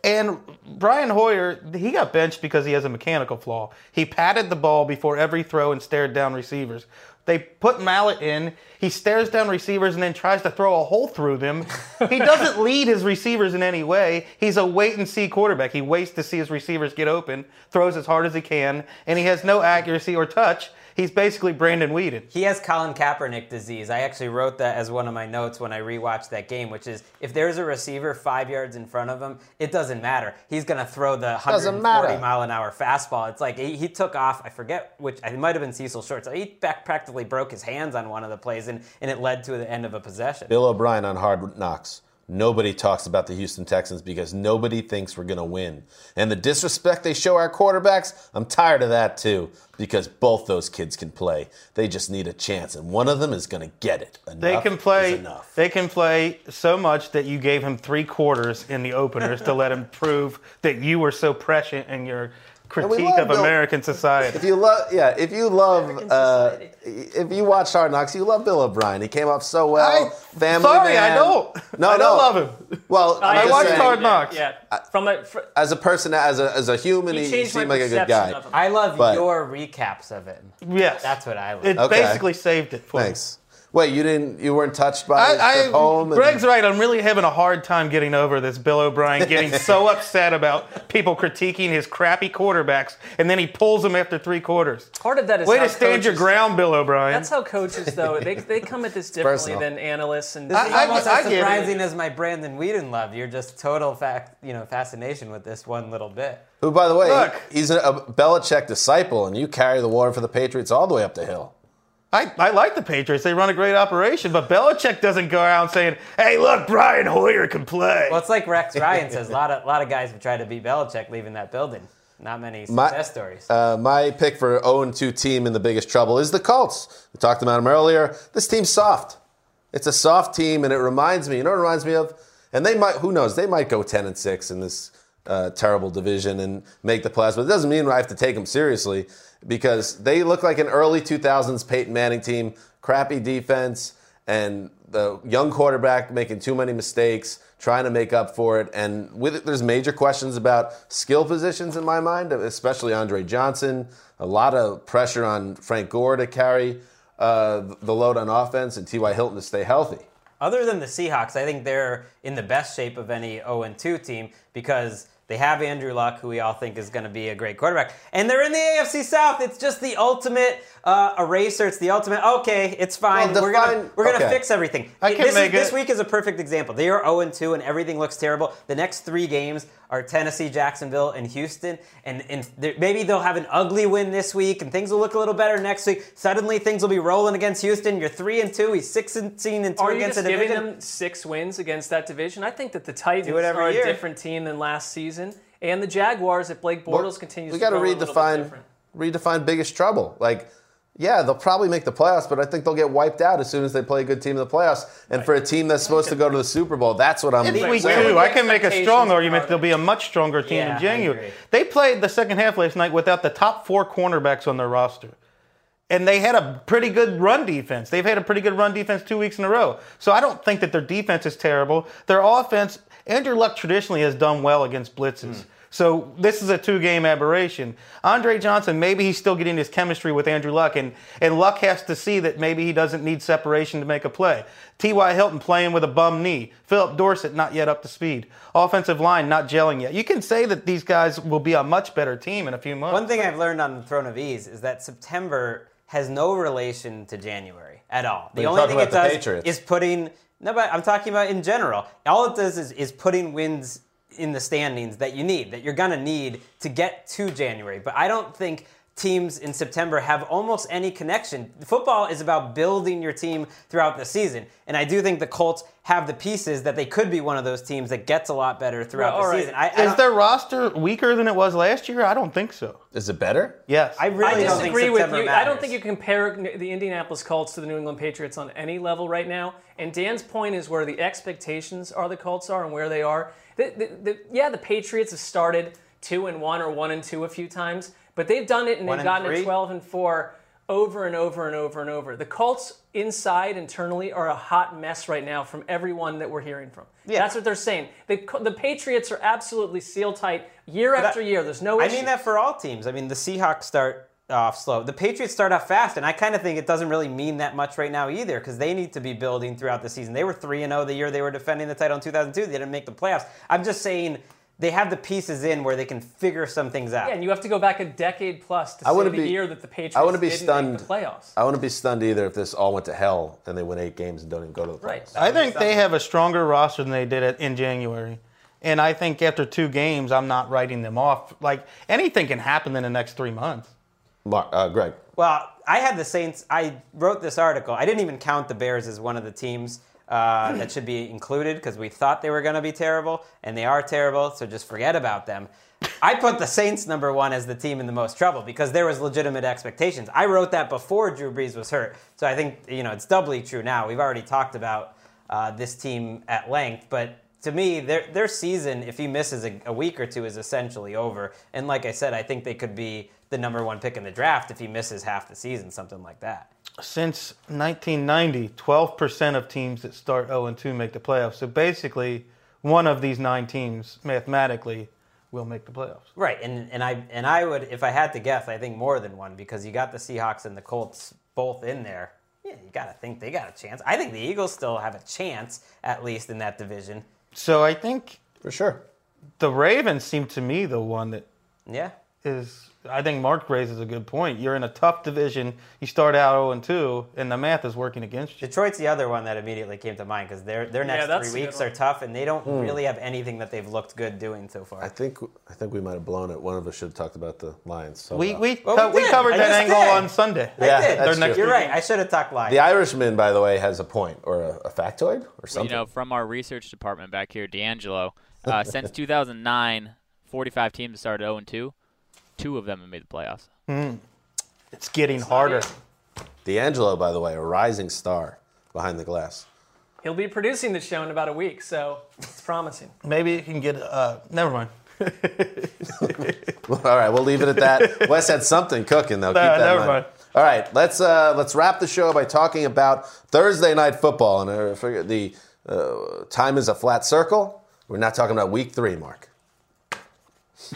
And Brian Hoyer, he got benched because he has a mechanical flaw. He patted the ball before every throw and stared down receivers. They put Mallett in. He stares down receivers and then tries to throw a hole through them. He *laughs* doesn't lead his receivers in any way. He's a wait and see quarterback. He waits to see his receivers get open, throws as hard as he can, and he has no accuracy or touch. He's basically Brandon Weeden. He has Colin Kaepernick disease. I actually wrote that as one of my notes when I rewatched that game, which is if there's a receiver five yards in front of him, it doesn't matter. He's going to throw the Doesn't 140 mile an hour fastball. It's like he, he took off, I forget which, it might have been Cecil Short. So he back practically broke his hands on one of the plays, and, and it led to the end of a possession. Bill O'Brien on Hard Knocks. Nobody talks about the Houston Texans because nobody thinks we're going to win. And the disrespect they show our quarterbacks, I'm tired of that too because both those kids can play. They just need a chance, and one of them is going to get it. Enough They can is play. enough. They can play so much that you gave him three quarters in the openers to let him *laughs* prove that you were so prescient in your critique love of Bill- American society. If you love, yeah, if you love, uh, if you watch Hard Knocks, you love Bill O'Brien. He came off so well. I- Family sorry, man. I don't. No, I no. don't love him. Well, I'm I watched saying, Hard Knocks. Yeah. From a fr- as a person, as a as a human, He he, he changed my seemed like a good guy. I love But- your recaps of it. Yes, That's what I love. it Okay. basically saved it for me. Thanks. Wait, you didn't? You weren't touched by his I, trip home? I, and- Greg's right. I'm really having a hard time getting over this Bill O'Brien getting so *laughs* upset about people critiquing his crappy quarterbacks, and then he pulls them after three quarters. part of that is Way how to stand your ground, Bill O'Brien. That's how coaches, though, they, they come at this differently than analysts and. This is I- almost I as get it. surprising as my Brandon Weeden love. You're just total fact, you know, fascination with this one little bit. Who, by the way, Look. he's a, a Belichick disciple, and you carry the water for the Patriots all the way up the hill. I, I like the Patriots. They run a great operation, but Belichick doesn't go around saying, hey, look, Brian Hoyer can play. Well, it's like Rex Ryan says. A lot of, a lot of guys have tried to beat Belichick leaving that building. Not many My- success stories. Uh, my pick for 0 2 team in the biggest trouble is the Colts. We talked about them earlier. This team's soft. It's a soft team, and it reminds me, you know what it reminds me of? and they might. Who knows? They might go ten and six in this uh, terrible division and make the playoffs. But it doesn't mean I have to take them seriously because they look like an early 2000s Peyton Manning team. Crappy defense and the young quarterback making too many mistakes, trying to make up for it. And with it, there's major questions about skill positions in my mind, especially Andre Johnson. A lot of pressure on Frank Gore to carry uh, the load on offense and T.Y. Hilton to stay healthy. Other than the Seahawks, I think they're in the best shape of any 0 2 team because they have Andrew Luck, who we all think is going to be a great quarterback. And they're in the AFC South. It's just the ultimate uh, eraser. It's the ultimate, okay, it's fine. Well, we're gonna we're gonna okay. fix everything. I can this, make is, this week is a perfect example. They are 0 2 and everything looks terrible. The next three games are Tennessee, Jacksonville, and Houston. And, and they're- maybe they'll have an ugly win this week and things will look a little better next week. Suddenly things will be rolling against Houston. You're 3 and 2. He's 6 and 2 and 2 Are you against just the giving division. them six wins against that division? I think that the Titans Do it are a year. different team than last season, and the Jaguars, if Blake Bortles continues we to got to a little bit redefine different. redefine biggest trouble. Like, yeah, they'll probably make the playoffs, but I think they'll get wiped out as soon as they play a good team in the playoffs. And for a team that's supposed to go to the Super Bowl, that's what I'm It's week saying. two. I can make a strong argument there. they'll be a much stronger team Yeah, in January. They played the second half last night without the top four cornerbacks on their roster. And they had a pretty good run defense. They've had a pretty good run defense two weeks in a row. So I don't think that their defense is terrible. Their offense, Andrew Luck traditionally has done well against blitzes. Hmm. So this is a two-game aberration. Andre Johnson, maybe he's still getting his chemistry with Andrew Luck, and, and Luck has to see that maybe he doesn't need separation to make a play. T.Y. Hilton playing with a bum knee. Phillip Dorsett not yet up to speed. Offensive line not gelling yet. You can say that these guys will be a much better team in a few months. One thing I've learned on the Throne of Ease is that September has no relation to January at all. The only thing it does Patriots. is putting. No, but I'm talking about in general. All it does is, is putting wins in the standings that you need, that you're gonna need to get to January. But I don't think teams in September have almost any connection. Football is about building your team throughout the season, and I do think the Colts have the pieces that they could be one of those teams that gets a lot better throughout Well, the right. season. I, I is their roster weaker than it was last year? I don't think so. Is it better? Yes. I really I don't think disagree with September you. I don't think you compare the Indianapolis Colts to the New England Patriots on any level right now. And Dan's point is where the expectations are the Colts are and where they are. The, the, the, yeah, the Patriots have started two and one or one and two a few times, but they've done it and One they've and gotten three? 12 and four over and over and over and over. The Colts inside internally are a hot mess right now from everyone that we're hearing from. Yeah. That's what they're saying. The, the Patriots are absolutely seal tight year But after year. There's no I issue. mean that for all teams. I mean, the Seahawks start off slow. The Patriots start off fast, and I kind of think it doesn't really mean that much right now either because they need to be building throughout the season. They were 3 and 0 the year they were defending the title in 2002. They didn't make the playoffs. I'm just saying they have the pieces in where they can figure some things out. Yeah, and you have to go back a decade plus to I see wouldn't the be- year that the Patriots I wouldn't be didn't stunned. make the playoffs. I wouldn't be stunned either if this all went to hell and they win eight games and don't even go to the playoffs. Right. I think they have a stronger roster than they did at, in January. And I think after two games, I'm not writing them off. Like anything can happen in the next three months. Mark, uh, Greg. Well, I had the Saints. I wrote this article. I didn't even count the Bears as one of the teams uh, *clears throat* that should be included because we thought they were going to be terrible, and they are terrible. So just forget about them. I put the Saints number one as the team in the most trouble because there was legitimate expectations. I wrote that before Drew Brees was hurt, so I think you know it's doubly true now. We've already talked about uh, this team at length, but to me, their their season, if he misses a, a week or two, is essentially over. And like I said, I think they could be the number one pick in the draft if he misses half the season, something like that. Since 1990, 12% of teams that start 0 and 2 make the playoffs. So basically, one of these nine teams mathematically will make the playoffs. Right, and and I and I would, if I had to guess, I think more than one because you got the Seahawks and the Colts both in there. Yeah, you got to think they got a chance. I think the Eagles still have a chance, at least in that division. So I think For sure. the Ravens seem to me the one that Yeah, is. I think Mark raises a good point. You're in a tough division. You start out 0 and 2, and the math is working against you. Detroit's the other one that immediately came to mind because their their next that's three weeks are tough and they don't really have anything that they've looked good doing so far. I think I think we might have blown it. One of us should have talked about the Lions. So We, we, Well, co- we we covered I that angle did. on Sunday. I Yeah, did. that's true. You're right. I should have talked Lions. the Irishman, by the way, has a point or a, a factoid or something. You know, from our research department back here, D'Angelo, uh, since *laughs* 2009, 45 teams have started 0 and 2. Two of them have made the playoffs. It's getting harder. D'Angelo, by the way, a rising star behind the glass. He'll be producing the show in about a week, so it's promising. Maybe you can get. Uh, never mind. *laughs* All right, we'll leave it at that. Wes had something cooking though. Keep Nah, that in never mind. mind. All right, let's uh, let's wrap the show by talking about Thursday night football. And I figure the uh, time is a flat circle. We're not talking about week three, Mark.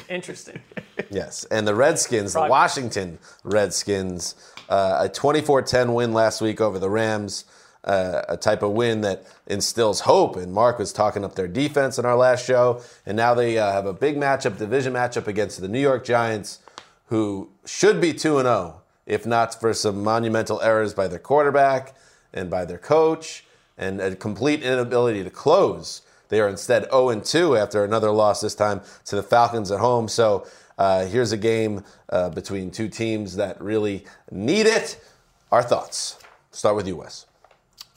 Interesting. *laughs* Yes, and the Redskins, the Washington Redskins, uh, a 24-10 win last week over the Rams. Uh, a type of win that instills hope. And Mark was talking up their defense in our last show, and now they uh, have a big matchup, division matchup against the New York Giants, who should be two and zero if not for some monumental errors by their quarterback and by their coach, and a complete inability to close. They are instead 0 2 after another loss this time to the Falcons at home. So uh, here's a game uh, between two teams that really need it. Our thoughts. Start with you, Wes.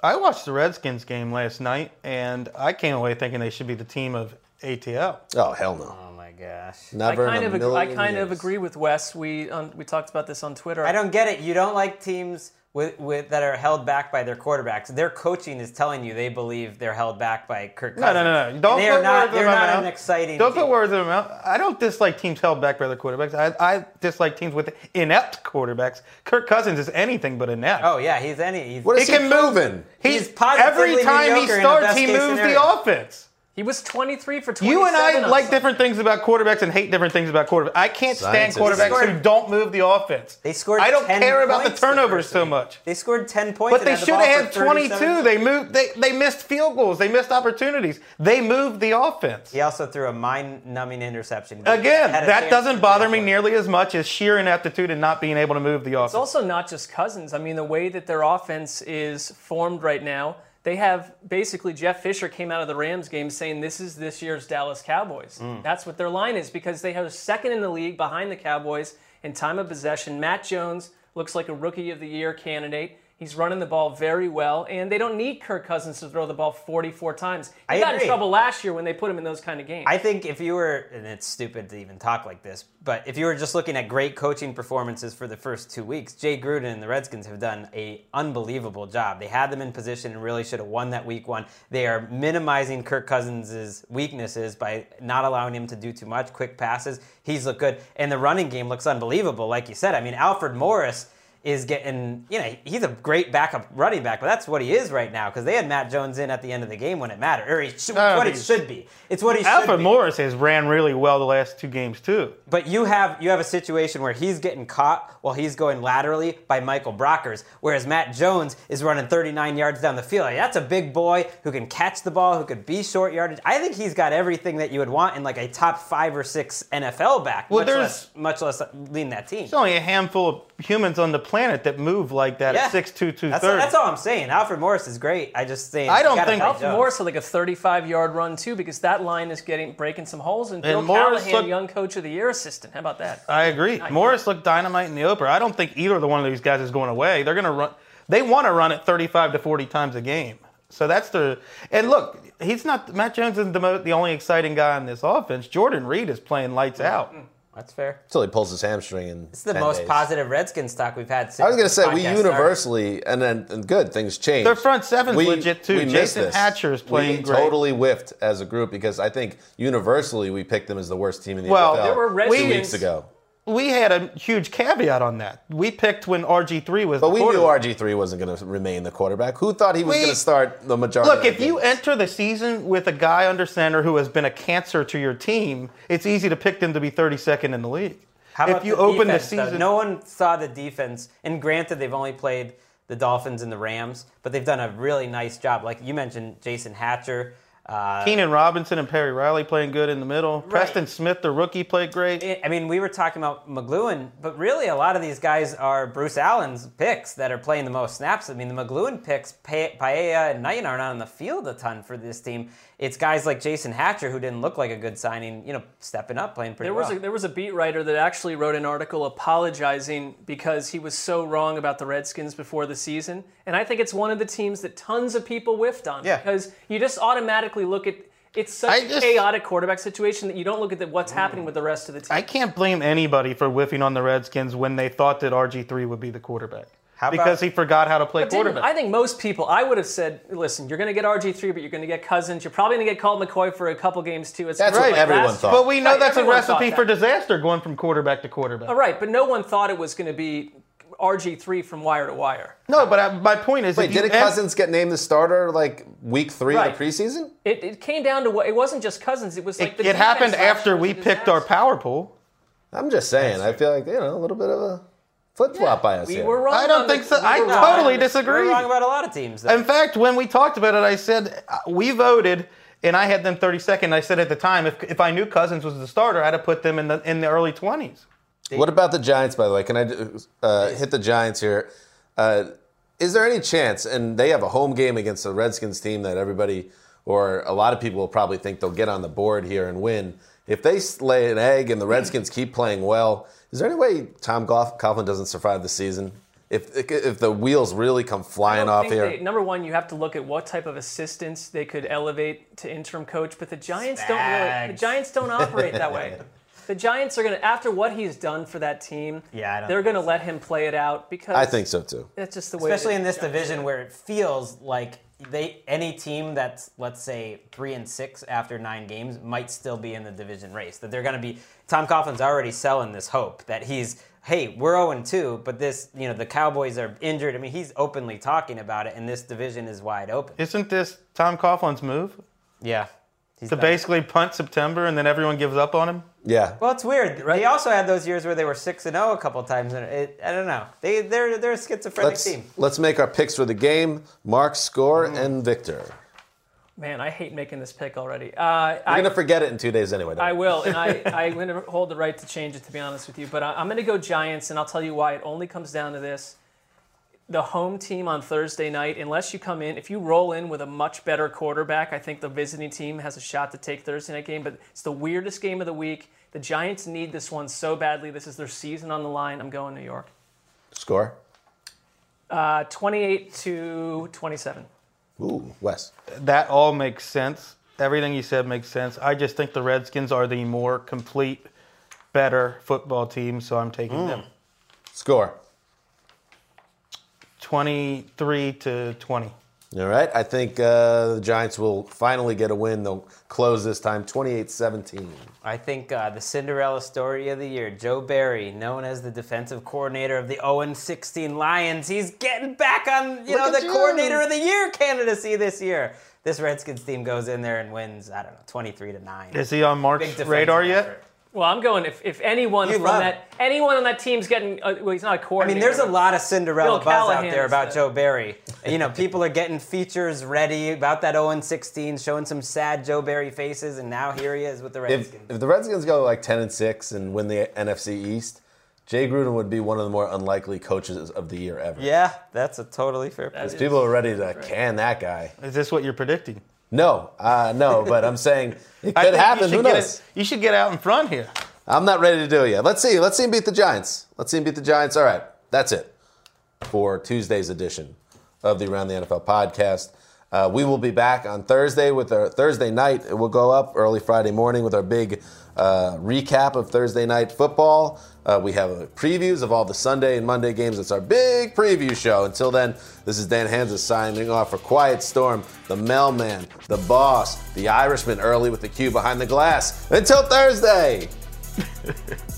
I watched the Redskins game last night, and I came away thinking they should be the team of ATL. Oh hell no! Oh my gosh. Never I kind in a of ag- I million kind of agree with Wes. We um, we talked about this on Twitter. I don't get it. You don't like teams with, with that are held back by their quarterbacks. Their coaching is telling you they believe they're held back by Kirk No, Cousins. no, no, no. Don't they put are not. words in They're my not mouth. an exciting. Don't team. put words in my mouth. I don't dislike teams held back by their quarterbacks. I, I dislike teams with inept quarterbacks. Kirk Cousins is anything but inept. Oh yeah, he's any. He's, What is he he, can move moving? He's, He's positively every time he mediocre in starts, he moves scenario. the offense. He was 23 for 27. You and I like Sunday. different things about quarterbacks and hate different things about quarterbacks. I can't stand quarterbacks scored- who don't move the offense. They scored I don't 10 care about the points the turnovers so much. They scored ten points. But they should have had 22. They moved. They they missed field goals. They missed opportunities. They moved the offense. He also threw a mind-numbing interception. Again, that doesn't bother me nearly as much as sheer ineptitude and not being able to move the offense. It's also not just Cousins. I mean, the way that their offense is formed right now, they have basically Jeff Fisher came out of the Rams game saying this is this year's Dallas Cowboys. Mm. That's what their line is because they have second in the league behind the Cowboys in time of possession. Matt Jones looks like a rookie of the year candidate. He's running the ball very well, and they don't need Kirk Cousins to throw the ball 44 times. He I got agree. in trouble last year when they put him in those kind of games. I think if you were, and it's stupid to even talk like this, but if you were just looking at great coaching performances for the first two weeks, Jay Gruden and the Redskins have done a unbelievable job. They had them in position and really should have won that week one. They are minimizing Kirk Cousins' weaknesses by not allowing him to do too much, quick passes. He's looked good, and the running game looks unbelievable. Like you said, I mean, Alfred Morris is getting, you know, he's a great backup running back, but that's what he is right now because they had Matt Jones in at the end of the game when it mattered, or he should, Oh, what it should be. It's what he should Alfred be. Morris has ran really well the last two games too. But you have you have a situation where he's getting caught while he's going laterally by Michael Brockers, whereas Matt Jones is running 39 yards down the field. Like, that's a big boy who can catch the ball, who could be short yardage. I think he's got everything that you would want in like a top five or six NFL back. Well, much there's- less much less leading that team. There's only a handful of humans on the planet that move like that at 6'2", 230. That's, that's all I'm saying. Alfred Morris is great. I just say I don't think- Alfred Morris had like a 35 yard run too because that line is getting breaking some holes. And, And Bill Morris Callahan, looked- young coach of the year assistant. How about that? I agree. Morris looked dynamite in the opener. I don't think either of the one of these guys is going away. They're going to run. They want to run it 35 to 40 times a game. So that's the. And look, he's not. Matt Jones isn't the, mo- the only exciting guy in this offense. Jordan Reed is playing lights out. Mm-hmm. That's fair. Until he pulls his hamstring in. It's the 10 most days. positive Redskins talk we've had. Since I was going to say we podcast universally and then and good things change. Their front seven's We- legit, too. we missed Jason this. Hatcher is playing we great. totally whiffed as a group because I think universally we picked them as the worst team in the Well, NFL there were Redskins, two weeks ago. We had a huge caveat on that. We picked when RG3 was But the we knew. RG3 wasn't going to remain the quarterback. Who thought he was going to start the majority Look, of the if you enter the season with a guy under center who has been a cancer to your team, it's easy to pick them to be 32nd in the league. How about if you the open defense, the though? season, No one saw the defense, and granted, they've only played the Dolphins and the Rams, but they've done a really nice job. Like you mentioned, Jason Hatcher. Uh, Keenan Robinson and Perry Riley playing good in the middle. Preston Smith, the rookie, played great. I mean, we were talking about McCloughan, but really a lot of these guys are Bruce Allen's picks that are playing the most snaps. I mean, the McCloughan picks, Pa- Paella and Knight are not on the field a ton for this team. It's guys like Jason Hatcher who didn't look like a good signing, you know, stepping up, playing pretty There was a, there was a beat writer that actually wrote an article apologizing because he was so wrong about the Redskins before the season, and I think it's one of the teams that tons of people whiffed on Yeah. because you just automatically look at it's such I a just- chaotic quarterback situation that you don't look at the, what's happening with the rest of the team. I can't blame anybody for whiffing on the Redskins when they thought that RG3 would be the quarterback. How because he forgot how to play quarterback. I think most people, I would have said, listen, you're going to get RG3, but you're going to get Cousins. You're probably going to get Colt McCoy for a couple games too. It's That's what like everyone last- thought. but we know Right, that's a everyone thought recipe that. for disaster going from quarterback to quarterback. All right, but no one thought it was going to be RG3 from wire to wire. No, but I, my point is, Wait, if you didn't Cousins get named the starter like week three Right. of the preseason? It, it came down to what it wasn't just Cousins. It was like It, the it happened after we picked our power pool. I'm just saying. I feel like you know a little bit of a flip flop by us We here. were wrong. I don't think the- so. we I totally wrong. totally We're disagree. wrong about a lot of teams. Though. In fact, when we talked about it, I said uh, we voted, and I had them 32nd. I said at the time, if, if I knew Cousins was the starter, I'd have put them in the in the early 20s. What about the Giants, by the way? Can I uh, hit the Giants here? Uh, is there any chance, and they have a home game against the Redskins team that everybody or a lot of people will probably think they'll get on the board here and win. If they lay an egg and the Redskins keep playing well, is there any way Tom Goff- Coughlin doesn't survive the season? If, if the wheels really come flying off here? they- number one, you have to look at what type of assistants they could elevate to interim coach, but the Giants don't really. The Giants don't operate that way. *laughs* The Giants are going to, after what he's done for that team, Yeah, I don't they're going to let him play it out because I think so too. That's just the way. especially the in this Giants division where it feels like they any team that's let's say three and six after nine games might still be in the division race. That they're going to be. Tom Coughlin's already selling this hope that he's. Hey, we're 0 and 2, but this, you know, the Cowboys are injured. I mean, he's openly talking about it, and this division is wide open. Isn't this Tom Coughlin's move Yeah. He's to done. basically punt September and then everyone gives up on him? Yeah. Well, it's weird. Right? They also had those years where they were six and zero a couple times, and it, I don't know. They they're they're a schizophrenic Let's, team. let's make our picks for the game. Mark, score, Mm. and Victor. Man, I hate making this pick already. Uh, You're I, going to forget it in two days anyway. don't I you? will, and I, *laughs* I'm going to hold the right to change it, to be honest with you. But I, I'm going to go Giants, and I'll tell you why. It only comes down to this. The home team on Thursday night, unless you come in, if you roll in with a much better quarterback, I think the visiting team has a shot to take Thursday night game. But it's the weirdest game of the week. The Giants need this one so badly. This is their season on the line. I'm going New York. Score. Uh, 28 to 27. Ooh, Wes. That all makes sense. Everything you said makes sense. I just think the Redskins are the more complete, better football team, so I'm taking them. Score. 23 to 20. All right. I think uh, the Giants will finally get a win. They'll close this time 28 17. I think uh, the Cinderella story of the year, Joe Barry, known as the defensive coordinator of the 0 16 Lions, he's getting back on you Look know the you. coordinator of the year candidacy this year. This Redskins team goes in there and wins. I don't know, 23 to nine. Is he on Mark's Big defensive radar yet? Effort. Well, I'm going. If, if anyone You from love that anyone on that team's getting, uh, well, he's not a coordinator. I mean, there's a lot of Cinderella Bill buzz out there about the- Joe Barry. You know, people are getting features ready about that 0 16, showing some sad Joe Barry faces, and now here he is with the Redskins. if the Redskins go like 10 and 6 and win the NFC East, Jay Gruden would be one of the more unlikely coaches of the year ever. yeah, that's a totally fair That point. People are ready to can that guy. Is this what you're predicting? No, uh, no, but I'm saying *laughs* it could you happen. should Who get knows? you should get out in front here. I'm not ready to do it yet. Let's see. Let's see him beat the Giants. Let's see him beat the Giants. All right. That's it for Tuesday's edition of the Around the NFL podcast. Uh, we will be back on Thursday with our Thursday night. It will go up early Friday morning with our big uh, recap of Thursday night football. Uh, we have previews of all the Sunday and Monday games. It's our big preview show. Until then, this is Dan Hanzus signing off for Quiet Storm, the mailman, the boss, the Irishman early with the cue behind the glass. Until Thursday. *laughs*